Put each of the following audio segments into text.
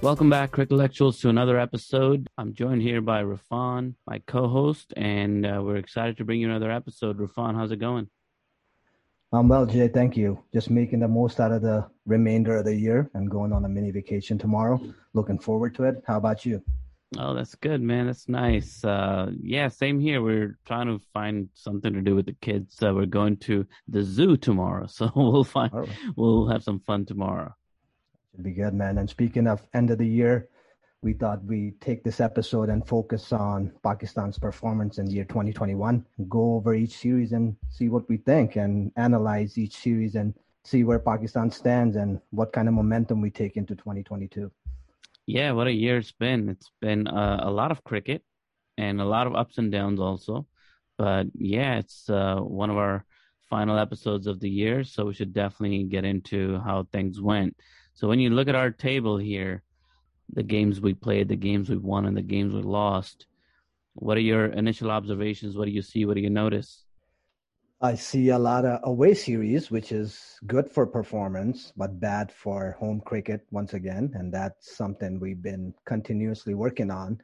Welcome back, Crickelectuals, to another episode. I'm joined here by Rafan, my co-host, and uh, we're excited to bring you another episode. Rafan, how's it going? I'm well, Jay. Thank you. Just making the most out of the remainder of the year and going on a mini vacation tomorrow. Looking forward to it. How about you? Oh, that's good, man. That's nice. Uh, yeah, same here. We're trying to find something to do with the kids. Uh, we're going to the zoo tomorrow, so we'll find right. we'll have some fun tomorrow. Be good, man. And speaking of end of the year, we thought we'd take this episode and focus on Pakistan's performance in the year 2021, go over each series and see what we think, and analyze each series and see where Pakistan stands and what kind of momentum we take into 2022. Yeah, what a year it's been. It's been uh, a lot of cricket and a lot of ups and downs also. But yeah, it's uh, one of our final episodes of the year, so we should definitely get into how things went. So when you look at our table here, the games we played, the games we won, and the games we lost, what are your initial observations? What do you see? What do you notice? I see a lot of away series, which is good for performance, but bad for home cricket once again. And that's something we've been continuously working on.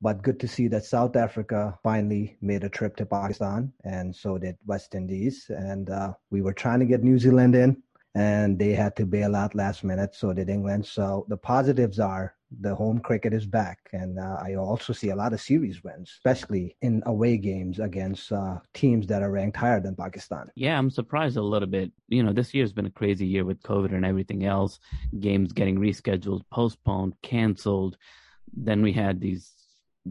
But good to see that South Africa finally made a trip to Pakistan, and so did West Indies. And uh, we were trying to get New Zealand in, and they had to bail out last minute. So did England. So the positives are the home cricket is back, and uh, I also see a lot of series wins, especially in away games against uh, teams that are ranked higher than Pakistan. Yeah, I'm surprised a little bit. You know, this year's been a crazy year with COVID and everything else. Games getting rescheduled, postponed, canceled. Then we had these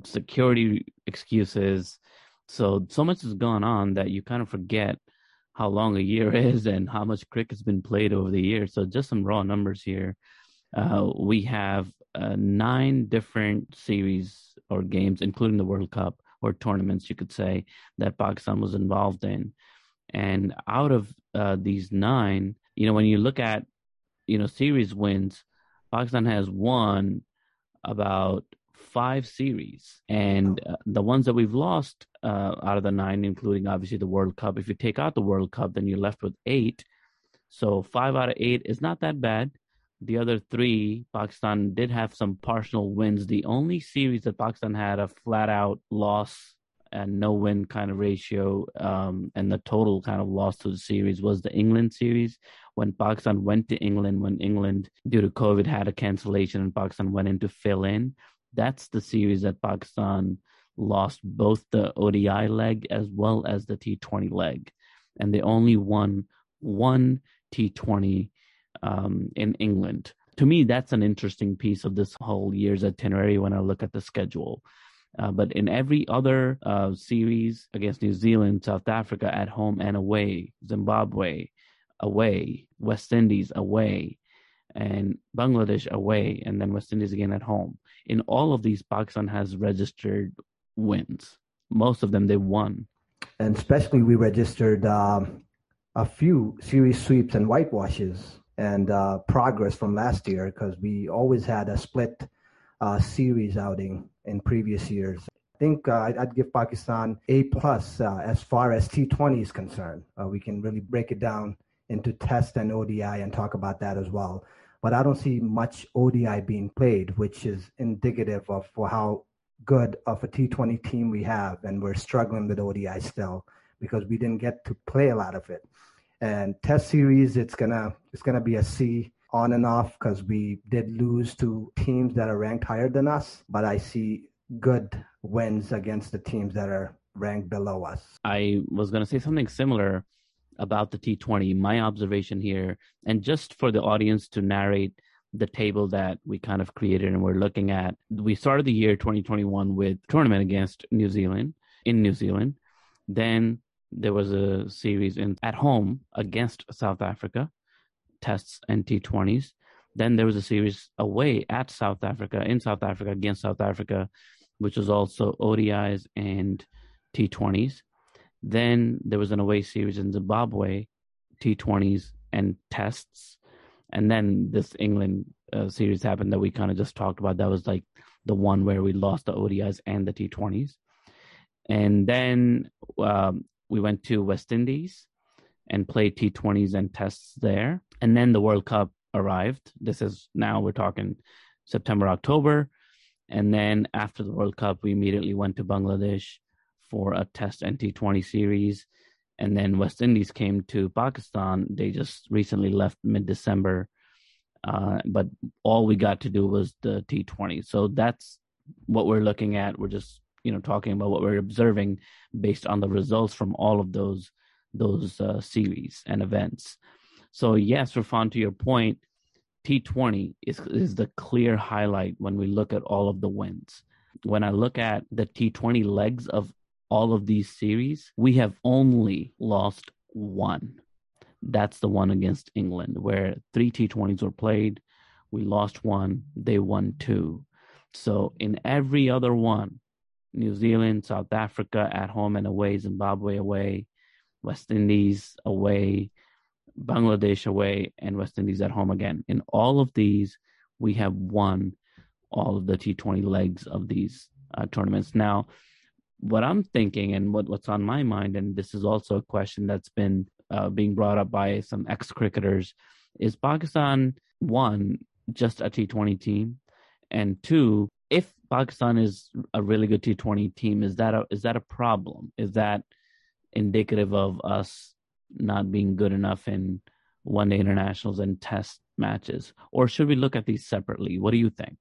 security excuses. So so much has gone on that you kind of forget how long a year is and how much cricket's been played over the years. So just some raw numbers here. Uh, we have uh, nine different series or games, including the World Cup or tournaments, you could say, that Pakistan was involved in. And out of uh, these nine, you know, when you look at, you know, series wins, Pakistan has won about five series. And uh, the ones that we've lost uh, out of the nine, including obviously the World Cup, if you take out the World Cup, then you're left with eight. So five out of eight is not that bad. The other three, Pakistan did have some partial wins. The only series that Pakistan had a flat out loss and no win kind of ratio, um, and the total kind of loss to the series was the England series when Pakistan went to England when England, due to COVID, had a cancellation and Pakistan went in to fill in. That's the series that Pakistan lost both the ODI leg as well as the T20 leg, and they only won one T20 um, in England. To me, that's an interesting piece of this whole year's itinerary when I look at the schedule. Uh, but in every other uh, series against New Zealand, South Africa at home and away, Zimbabwe away, West Indies away, and Bangladesh away, and then West Indies again at home. In all of these, Pakistan has registered wins. Most of them they won. And especially, we registered um, a few series sweeps and whitewashes and uh, progress from last year because we always had a split uh, series outing in previous years. I think uh, I'd give Pakistan A plus uh, as far as T20 is concerned. Uh, we can really break it down into test and ODI and talk about that as well. But I don't see much ODI being played, which is indicative of for how good of a T20 team we have, and we're struggling with ODI still because we didn't get to play a lot of it. And test series, it's gonna it's gonna be a C on and off because we did lose to teams that are ranked higher than us. But I see good wins against the teams that are ranked below us. I was gonna say something similar about the T20. My observation here, and just for the audience to narrate the table that we kind of created and we're looking at. We started the year 2021 with tournament against New Zealand in New Zealand. Then there was a series in at home against South Africa, tests and T20s. Then there was a series away at South Africa in South Africa against South Africa, which was also ODIs and T20s. Then there was an away series in Zimbabwe, T20s and tests. And then this England uh, series happened that we kind of just talked about. That was like the one where we lost the ODIs and the T20s. And then um, we went to West Indies and played T20s and tests there. And then the World Cup arrived. This is now we're talking September, October. And then after the World Cup, we immediately went to Bangladesh for a test NT20 series. And then West Indies came to Pakistan. They just recently left mid December. Uh, but all we got to do was the T20. So that's what we're looking at. We're just, you know, talking about what we're observing based on the results from all of those those uh, series and events. So yes, Rafan, to your point, T20 is is the clear highlight when we look at all of the wins. When I look at the T20 legs of all of these series, we have only lost one. That's the one against England, where three T20s were played. We lost one, they won two. So in every other one, New Zealand, South Africa at home and away, Zimbabwe away, West Indies away, Bangladesh away, and West Indies at home again. In all of these, we have won all of the T20 legs of these uh, tournaments. Now, what I'm thinking and what, what's on my mind, and this is also a question that's been uh, being brought up by some ex cricketers, is Pakistan one, just a T20 team? And two, if Pakistan is a really good T20 team, is that a, is that a problem? Is that indicative of us not being good enough in one day internationals and test matches? Or should we look at these separately? What do you think?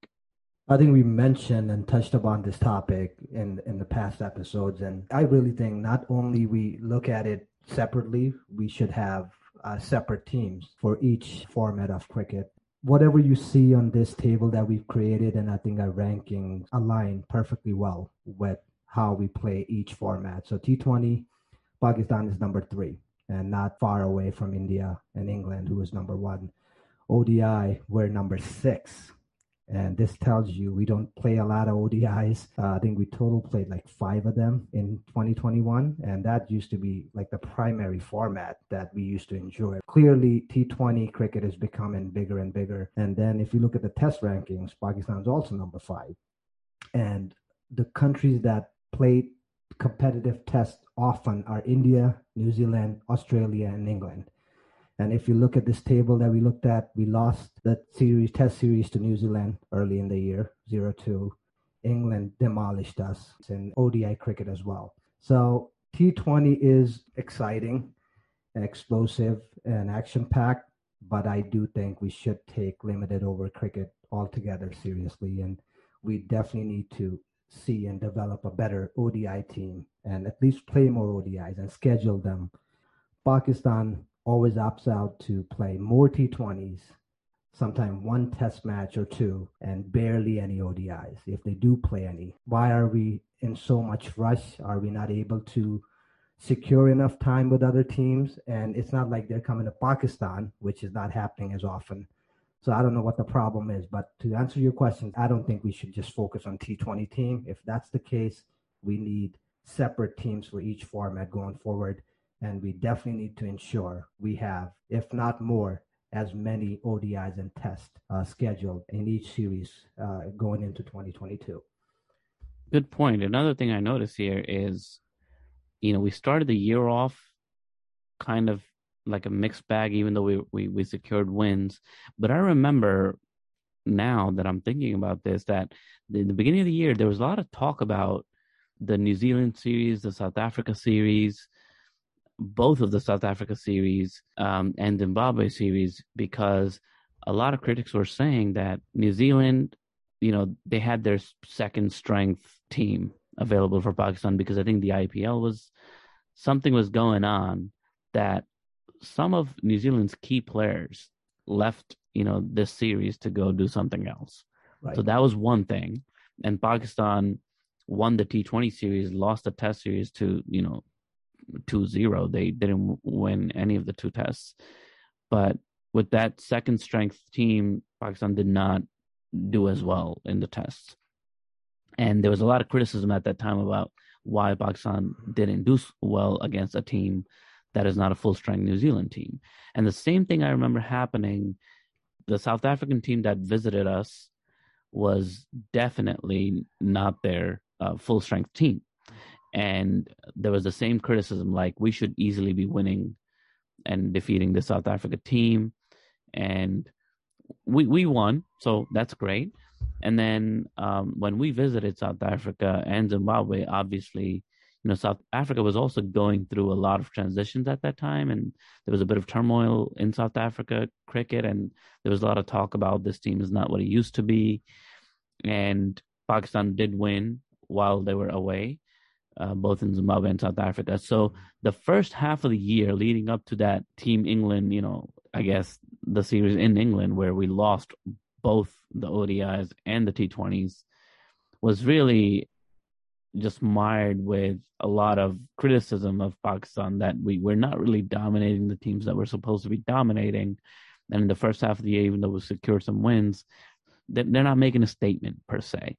I think we mentioned and touched upon this topic in in the past episodes, and I really think not only we look at it separately, we should have uh, separate teams for each format of cricket. Whatever you see on this table that we've created, and I think our rankings align perfectly well with how we play each format. So T20, Pakistan is number three and not far away from India and England, who is number one. ODI, we're number six. And this tells you we don't play a lot of ODIs. Uh, I think we total played like five of them in 2021. And that used to be like the primary format that we used to enjoy. Clearly, T20 cricket is becoming bigger and bigger. And then if you look at the test rankings, Pakistan is also number five. And the countries that played competitive tests often are India, New Zealand, Australia, and England. And if you look at this table that we looked at, we lost the series, test series to New Zealand early in the year, 0 2. England demolished us in ODI cricket as well. So T20 is exciting explosive and action packed, but I do think we should take limited over cricket altogether seriously. And we definitely need to see and develop a better ODI team and at least play more ODIs and schedule them. Pakistan always opts out to play more T20s, sometimes one test match or two, and barely any ODIs if they do play any. Why are we in so much rush? Are we not able to secure enough time with other teams? And it's not like they're coming to Pakistan, which is not happening as often. So I don't know what the problem is, but to answer your question, I don't think we should just focus on T20 team. If that's the case, we need separate teams for each format going forward. And we definitely need to ensure we have, if not more, as many ODIs and tests uh, scheduled in each series uh, going into 2022. Good point. Another thing I notice here is, you know, we started the year off kind of like a mixed bag, even though we, we, we secured wins. But I remember now that I'm thinking about this, that in the beginning of the year, there was a lot of talk about the New Zealand series, the South Africa series, both of the South Africa series um, and Zimbabwe series, because a lot of critics were saying that New Zealand, you know, they had their second strength team available for Pakistan because I think the IPL was something was going on that some of New Zealand's key players left, you know, this series to go do something else. Right. So that was one thing. And Pakistan won the T20 series, lost the test series to, you know, 2-0. They didn't win any of the two tests. But with that second strength team, Pakistan did not do as well in the tests. And there was a lot of criticism at that time about why Pakistan didn't do well against a team that is not a full strength New Zealand team. And the same thing I remember happening. The South African team that visited us was definitely not their uh, full strength team. And there was the same criticism like we should easily be winning and defeating the South Africa team. And we, we won, so that's great. And then um, when we visited South Africa and Zimbabwe, obviously, you know, South Africa was also going through a lot of transitions at that time, and there was a bit of turmoil in South Africa cricket, and there was a lot of talk about this team is not what it used to be, and Pakistan did win while they were away, uh, both in Zimbabwe and South Africa. So the first half of the year leading up to that Team England, you know, I guess the series in England where we lost both the ODIs and the T20s was really just mired with a lot of criticism of Pakistan that we were not really dominating the teams that we're supposed to be dominating. And in the first half of the year, even though we secured some wins, they're not making a statement per se.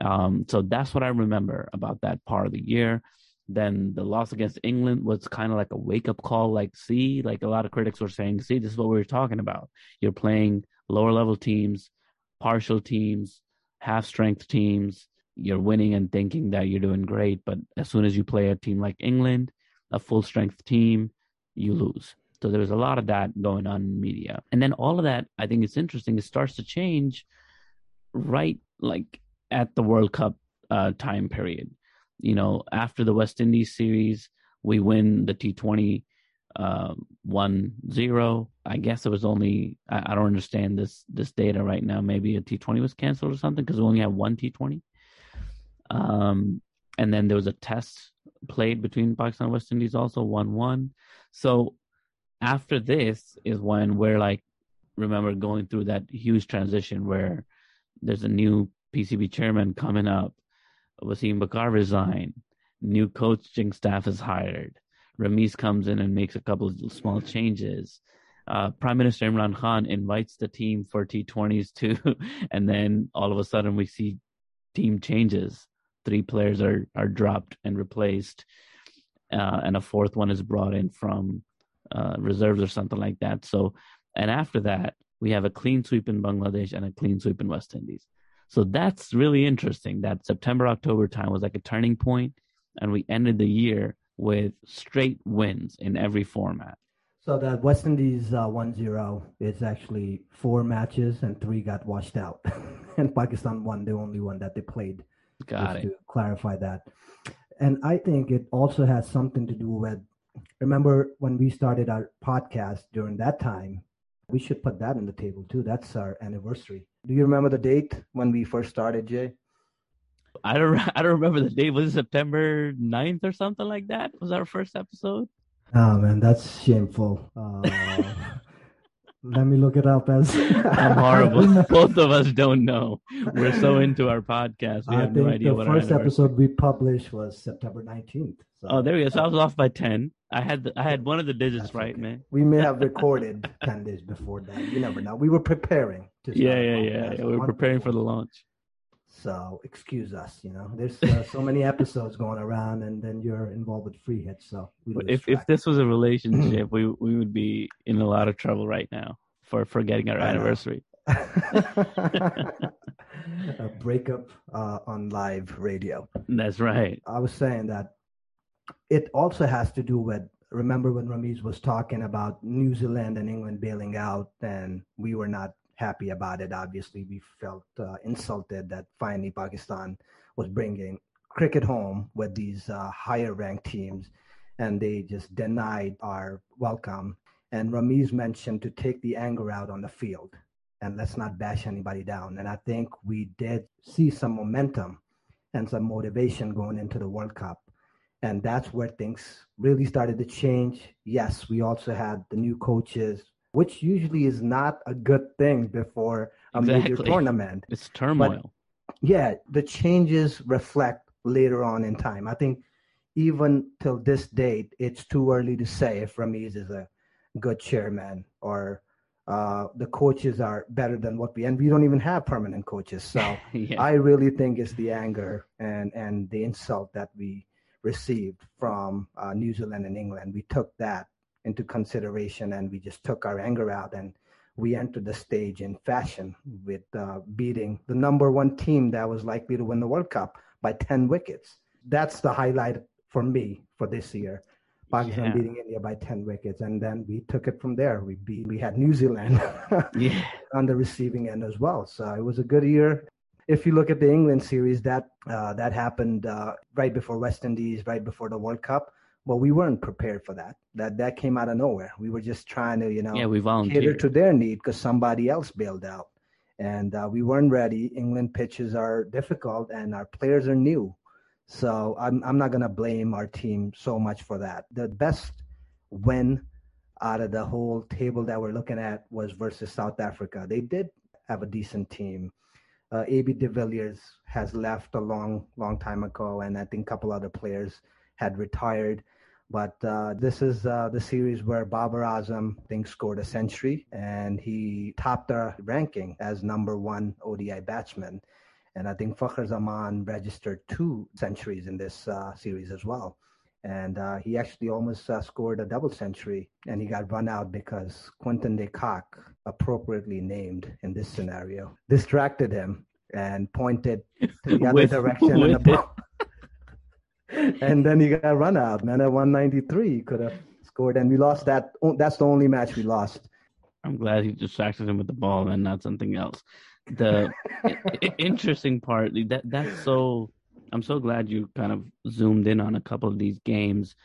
Um, so that's what I remember about that part of the year. Then the loss against England was kind of like a wake up call. Like, see, like a lot of critics were saying, see, this is what we were talking about. You're playing lower level teams, partial teams, half strength teams. You're winning and thinking that you're doing great. But as soon as you play a team like England, a full strength team, you lose. So there was a lot of that going on in media. And then all of that, I think it's interesting, it starts to change right like at the World Cup uh, time period. You know, after the West Indies series, we win the T20 uh, 1-0. I guess it was only I, I, don't understand this this data right now. Maybe a T20 was canceled or something because we only have one T20. Um, and then there was a test played between Pakistan and West Indies, also 1-1. So after this is when we're like, remember going through that huge transition where there's a new PCB chairman coming up. Wasim Bakar resigned. New coaching staff is hired. Ramiz comes in and makes a couple of small changes. Uh, Prime Minister Imran Khan invites the team for T20s too, and then all of a sudden we see team changes. Three players are are dropped and replaced, uh, and a fourth one is brought in from uh, reserves or something like that. So, and after that, we have a clean sweep in Bangladesh and a clean sweep in West Indies. So that's really interesting. That September October time was like a turning point, and we ended the year with straight wins in every format. So that West Indies uh, 1-0 is actually four matches and three got washed out, and Pakistan won the only one that they played. Got it. To clarify that, and I think it also has something to do with. Remember when we started our podcast during that time? We should put that on the table too. That's our anniversary. Do you remember the date when we first started, Jay? I don't. I don't remember the date. Was it September 9th or something like that? Was our first episode? Oh man, that's shameful. Uh, let me look it up. As I'm horrible. Both of us don't know. We're so into our podcast. We I have no idea the what first episode we published was September 19th. So. Oh, there we go. So I was off by 10. I had the, I had one of the digits That's right, okay. man. We may have recorded 10 days before that. You never know. We were preparing. Yeah, yeah, yeah, yeah. We're preparing for the launch. So excuse us, you know. There's uh, so many episodes going around, and then you're involved with free hits. So if if this was a relationship, we we would be in a lot of trouble right now for forgetting our anniversary. a breakup uh, on live radio. That's right. I was saying that it also has to do with remember when Ramiz was talking about New Zealand and England bailing out, and we were not happy about it. Obviously, we felt uh, insulted that finally Pakistan was bringing cricket home with these uh, higher ranked teams, and they just denied our welcome. And Ramiz mentioned to take the anger out on the field and let's not bash anybody down. And I think we did see some momentum and some motivation going into the World Cup. And that's where things really started to change. Yes, we also had the new coaches, which usually is not a good thing before a exactly. major tournament. It's turmoil. But yeah, the changes reflect later on in time. I think even till this date, it's too early to say if Ramiz is a good chairman or uh, the coaches are better than what we and we don't even have permanent coaches. So yeah. I really think it's the anger and and the insult that we received from uh, New Zealand and England. We took that into consideration and we just took our anger out and we entered the stage in fashion with uh, beating the number one team that was likely to win the World Cup by 10 wickets. That's the highlight for me for this year. Pakistan yeah. beating India by 10 wickets. And then we took it from there. We beat, we had New Zealand yeah. on the receiving end as well. So it was a good year. If you look at the England series, that uh, that happened uh, right before West Indies, right before the World Cup. Well, we weren't prepared for that. That that came out of nowhere. We were just trying to, you know, yeah, we volunteered. cater to their need because somebody else bailed out, and uh, we weren't ready. England pitches are difficult, and our players are new. So I'm I'm not gonna blame our team so much for that. The best win out of the whole table that we're looking at was versus South Africa. They did have a decent team. Uh, AB de Villiers has left a long, long time ago, and I think a couple other players had retired. But uh, this is uh, the series where Babar Azam, I think, scored a century, and he topped the ranking as number one ODI batsman. And I think Fakhar Zaman registered two centuries in this uh, series as well. And uh, he actually almost uh, scored a double century, and he got run out because Quinton de Kock, appropriately named in this scenario, distracted him and pointed to the other With- direction. with and, the ball- and then he got run out. Man, at 193, he could have scored, and we lost that. That's the only match we lost. I'm glad he distracted him with the ball and not something else. The interesting part that that's so. I'm so glad you kind of zoomed in on a couple of these games.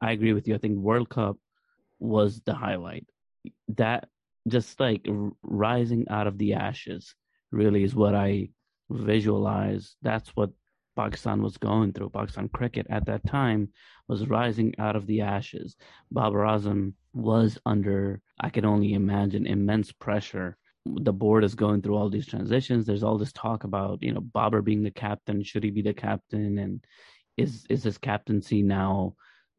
I agree with you. I think World Cup was the highlight. That just like rising out of the ashes really is what I visualize. That's what Pakistan was going through. Pakistan cricket at that time was rising out of the ashes. Babar Azam was under, I can only imagine, immense pressure. The board is going through all these transitions. There's all this talk about, you know, Babar being the captain. Should he be the captain? And is is his captaincy now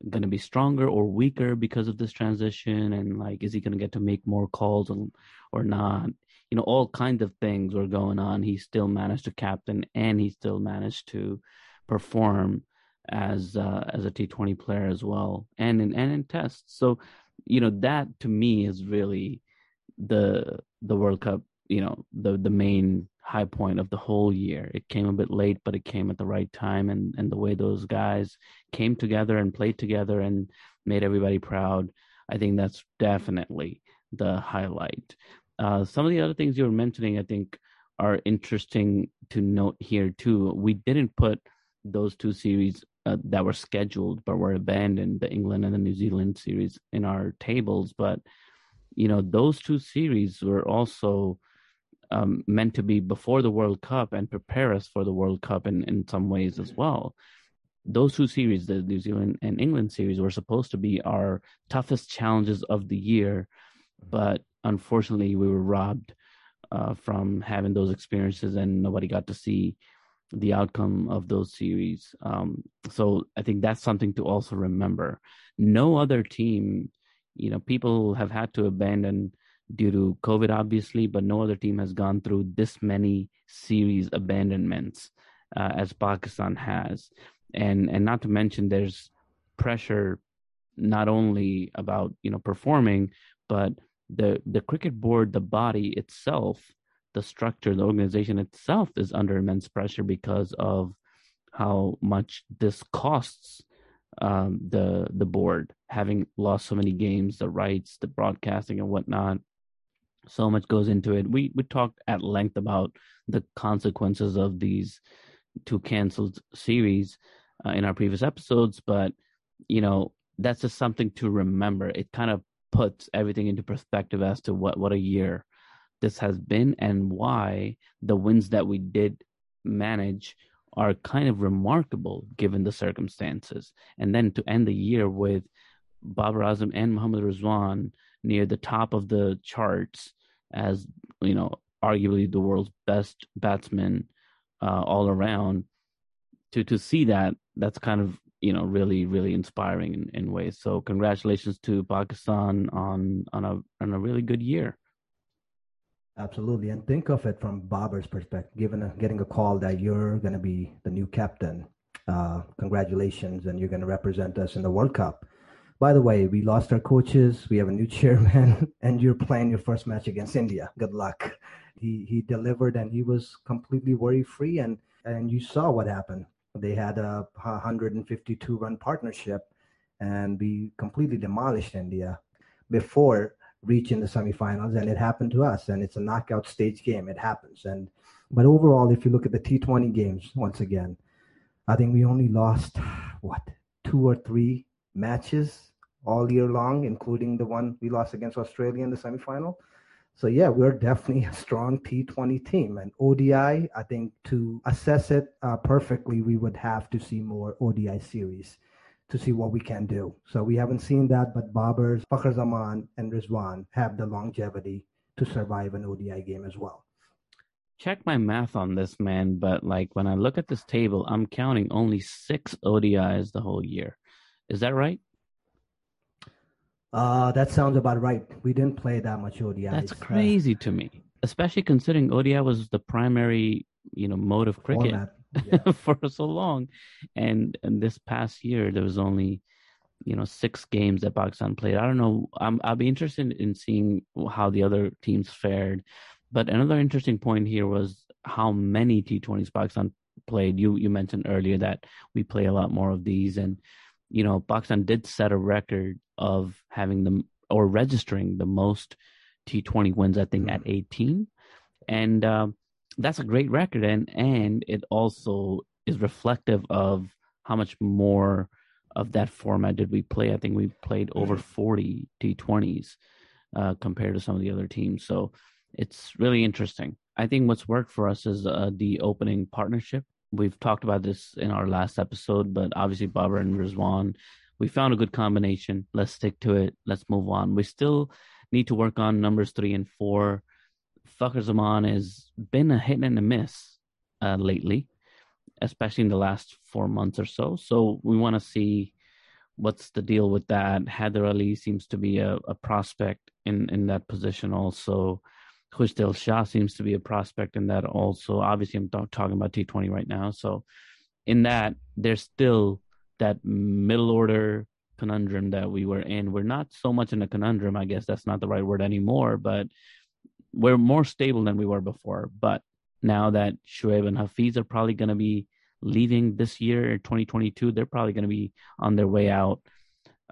going to be stronger or weaker because of this transition? And like, is he going to get to make more calls or, or not? You know, all kinds of things were going on. He still managed to captain, and he still managed to perform as uh, as a T20 player as well, and in and in tests. So, you know, that to me is really the the World Cup. You know, the the main high point of the whole year. It came a bit late, but it came at the right time, and and the way those guys came together and played together and made everybody proud. I think that's definitely the highlight. Uh, some of the other things you were mentioning, I think, are interesting to note here too. We didn't put those two series uh, that were scheduled but were abandoned, the England and the New Zealand series, in our tables. But you know, those two series were also um, meant to be before the World Cup and prepare us for the World Cup in, in some ways as well. Those two series, the New Zealand and England series, were supposed to be our toughest challenges of the year, but unfortunately, we were robbed uh, from having those experiences, and nobody got to see the outcome of those series. Um, so I think that's something to also remember. No other team, you know, people have had to abandon due to COVID, obviously, but no other team has gone through this many series abandonments uh, as Pakistan has, and and not to mention there's pressure not only about you know performing, but the the cricket board, the body itself, the structure, the organization itself is under immense pressure because of how much this costs um, the the board, having lost so many games, the rights, the broadcasting, and whatnot. So much goes into it. We we talked at length about the consequences of these two canceled series uh, in our previous episodes, but you know that's just something to remember. It kind of puts everything into perspective as to what what a year this has been and why the wins that we did manage are kind of remarkable given the circumstances. And then to end the year with Babar Azam and Muhammad Rizwan near the top of the charts as you know arguably the world's best batsman uh, all around to to see that that's kind of you know really really inspiring in, in ways so congratulations to pakistan on on a on a really good year Absolutely, and think of it from Babar's perspective. Given a, getting a call that you're going to be the new captain, uh, congratulations, and you're going to represent us in the World Cup. By the way, we lost our coaches. We have a new chairman, and you're playing your first match against India. Good luck. He he delivered, and he was completely worry free. And and you saw what happened. They had a 152 run partnership, and we completely demolished India before reaching the semifinals and it happened to us and it's a knockout stage game it happens and But overall, if you look at the T20 games, once again, I think we only lost, what, two or three matches all year long, including the one we lost against Australia in the semifinal. So yeah, we're definitely a strong T20 team. And ODI, I think to assess it uh, perfectly, we would have to see more ODI series to see what we can do. So we haven't seen that, but Babers, Fakhar Zaman, and Rizwan have the longevity to survive an ODI game as well. Check my math on this, man, but like when I look at this table, I'm counting only six ODIs the whole year. Is that right? Uh, that sounds about right. We didn't play that much ODI. That's crazy uh, to me, especially considering ODI was the primary, you know, mode of cricket yeah. for so long, and and this past year there was only, you know, six games that Pakistan played. I don't know. I'm I'll be interested in seeing how the other teams fared, but another interesting point here was how many T20s Pakistan played. You you mentioned earlier that we play a lot more of these, and you know, Pakistan did set a record of having the or registering the most T20 wins, I think, at mm-hmm. 18, and uh, that's a great record, and and it also is reflective of how much more of that format did we play. I think we played over mm-hmm. 40 T20s uh, compared to some of the other teams, so it's really interesting. I think what's worked for us is uh, the opening partnership we've talked about this in our last episode, but obviously Babar and Rizwan, we found a good combination. Let's stick to it. Let's move on. We still need to work on numbers three and four. Fakhar Zaman has been a hit and a miss uh, lately, especially in the last four months or so. So we want to see what's the deal with that. Haider Ali seems to be a, a prospect in, in that position also. Khushdil Shah seems to be a prospect in that also. Obviously, I'm talking about T20 right now. So, in that, there's still that middle order conundrum that we were in. We're not so much in a conundrum, I guess that's not the right word anymore, but we're more stable than we were before. But now that Shoaib and Hafiz are probably going to be leaving this year, 2022, they're probably going to be on their way out.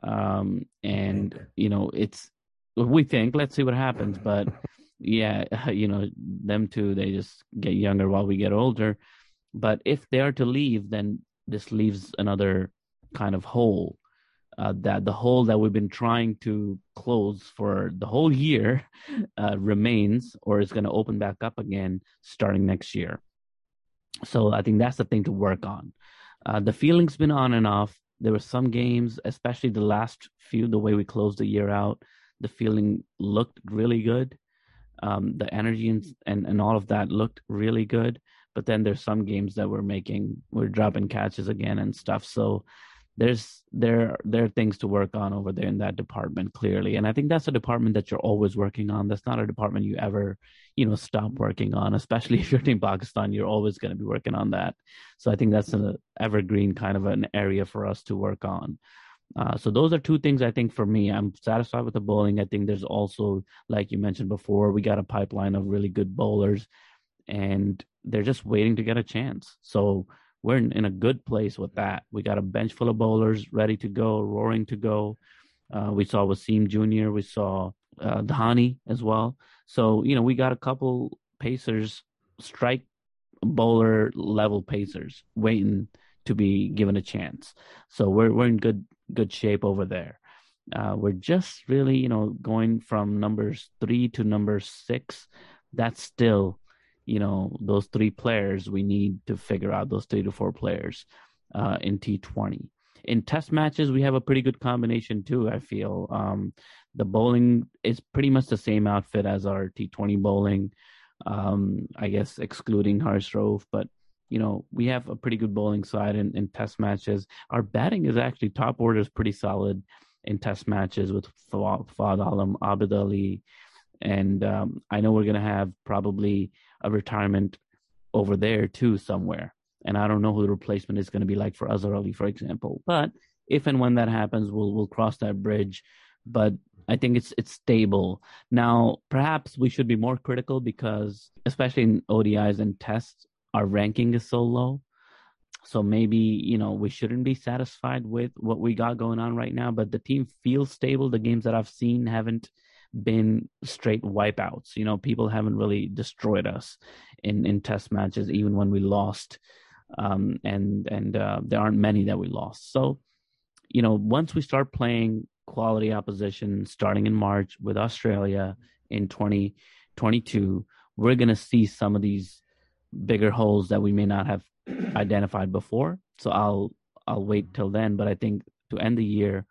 Um, and, you know, it's, we think, let's see what happens. But yeah, you know, them too, they just get younger while we get older. But if they are to leave, then this leaves another kind of hole. Uh, that the hole that we've been trying to close for the whole year uh, remains or is going to open back up again starting next year. So I think that's the thing to work on. Uh, the feeling's been on and off. There were some games, especially the last few, the way we closed the year out, the feeling looked really good um, the energy and, and and all of that looked really good. But then there's some games that we're making, we're dropping catches again and stuff. So there's there there are things to work on over there in that department clearly and i think that's a department that you're always working on that's not a department you ever you know stop working on especially if you're in pakistan you're always going to be working on that so i think that's an evergreen kind of an area for us to work on uh, so those are two things I think for me. I'm satisfied with the bowling. I think there's also, like you mentioned before, we got a pipeline of really good bowlers, and they're just waiting to get a chance. So we're in, in a good place with that. We got a bench full of bowlers ready to go, roaring to go. Uh, we saw Wasim Jr. We saw uh, Dahani as well. So you know we got a couple pacers, strike bowler level pacers waiting to be given a chance. So we're we're in good good shape over there. Uh, we're just really, you know, going from numbers three to number six. That's still, you know, those three players. We need to figure out those three to four players uh, in T20. In test matches, we have a pretty good combination too. I feel um, the bowling is pretty much the same outfit as our T20 bowling. Um, I guess excluding Haris Rauf, but you know, we have a pretty good bowling side in, in test matches. Our batting is actually top order is pretty solid in test matches with Fawad Alam, Abid Ali, and um, I know we're going to have probably a retirement over there too somewhere. And I don't know who the replacement is going to be like for Azhar Ali, for example. But if and when that happens, we'll we'll cross that bridge. But I think it's it's stable. Now, perhaps we should be more critical because, especially in ODIs and tests, our ranking is so low. So maybe, you know, we shouldn't be satisfied with what we got going on right now, but the team feels stable. The games that I've seen haven't been straight wipeouts. You know, people haven't really destroyed us in in test matches, even when we lost. Um, and and uh, there aren't many that we lost. So, you know, once we start playing quality opposition, starting in March with Australia in 2022, we're going to see some of these bigger holes that we may not have identified before. So I'll I'll wait till then. But I think to end the year,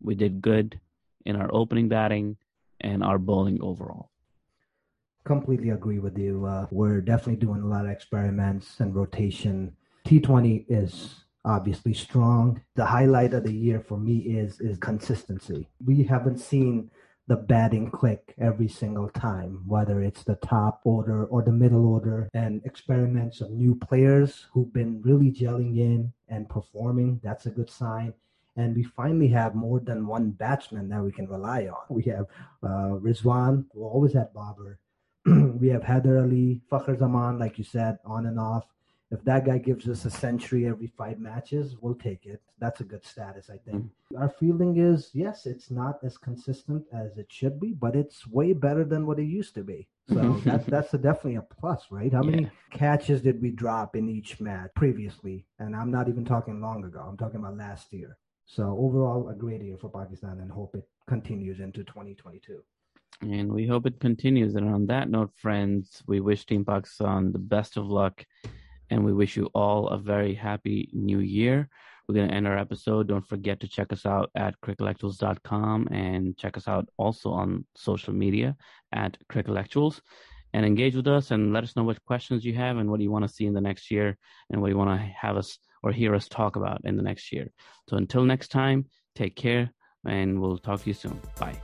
we did good in our opening batting and our bowling overall. Completely agree with you. Uh, we're definitely doing a lot of experiments and rotation. T20 is obviously strong. The highlight of the year for me is is consistency. We haven't seen the batting click every single time, whether it's the top order or the middle order, and experiments of new players who've been really gelling in and performing. That's a good sign. And we finally have more than one batsman that we can rely on. We have uh, Rizwan, we always had Babar. we have Haider Ali, Fakhar Zaman, like you said, on and off if that guy gives us a century every five matches, we'll take it. That's a good status, I think. Mm-hmm. Our feeling is yes, it's not as consistent as it should be, but it's way better than what it used to be. So mm-hmm. that's that's a, definitely a plus, right? How yeah. many catches did we drop in each match previously? And I'm not even talking long ago. I'm talking about last year. So overall, a great year for Pakistan, and hope it continues into 2022. And we hope it continues. And on that note, friends, we wish Team Pakistan the best of luck and we wish you all a very happy new year. We're going to end our episode. Don't forget to check us out at cricketelectuals.com and check us out also on social media at cricketelectuals and engage with us and let us know what questions you have and what you want to see in the next year and what you want to have us or hear us talk about in the next year. So until next time, take care and we'll talk to you soon. Bye.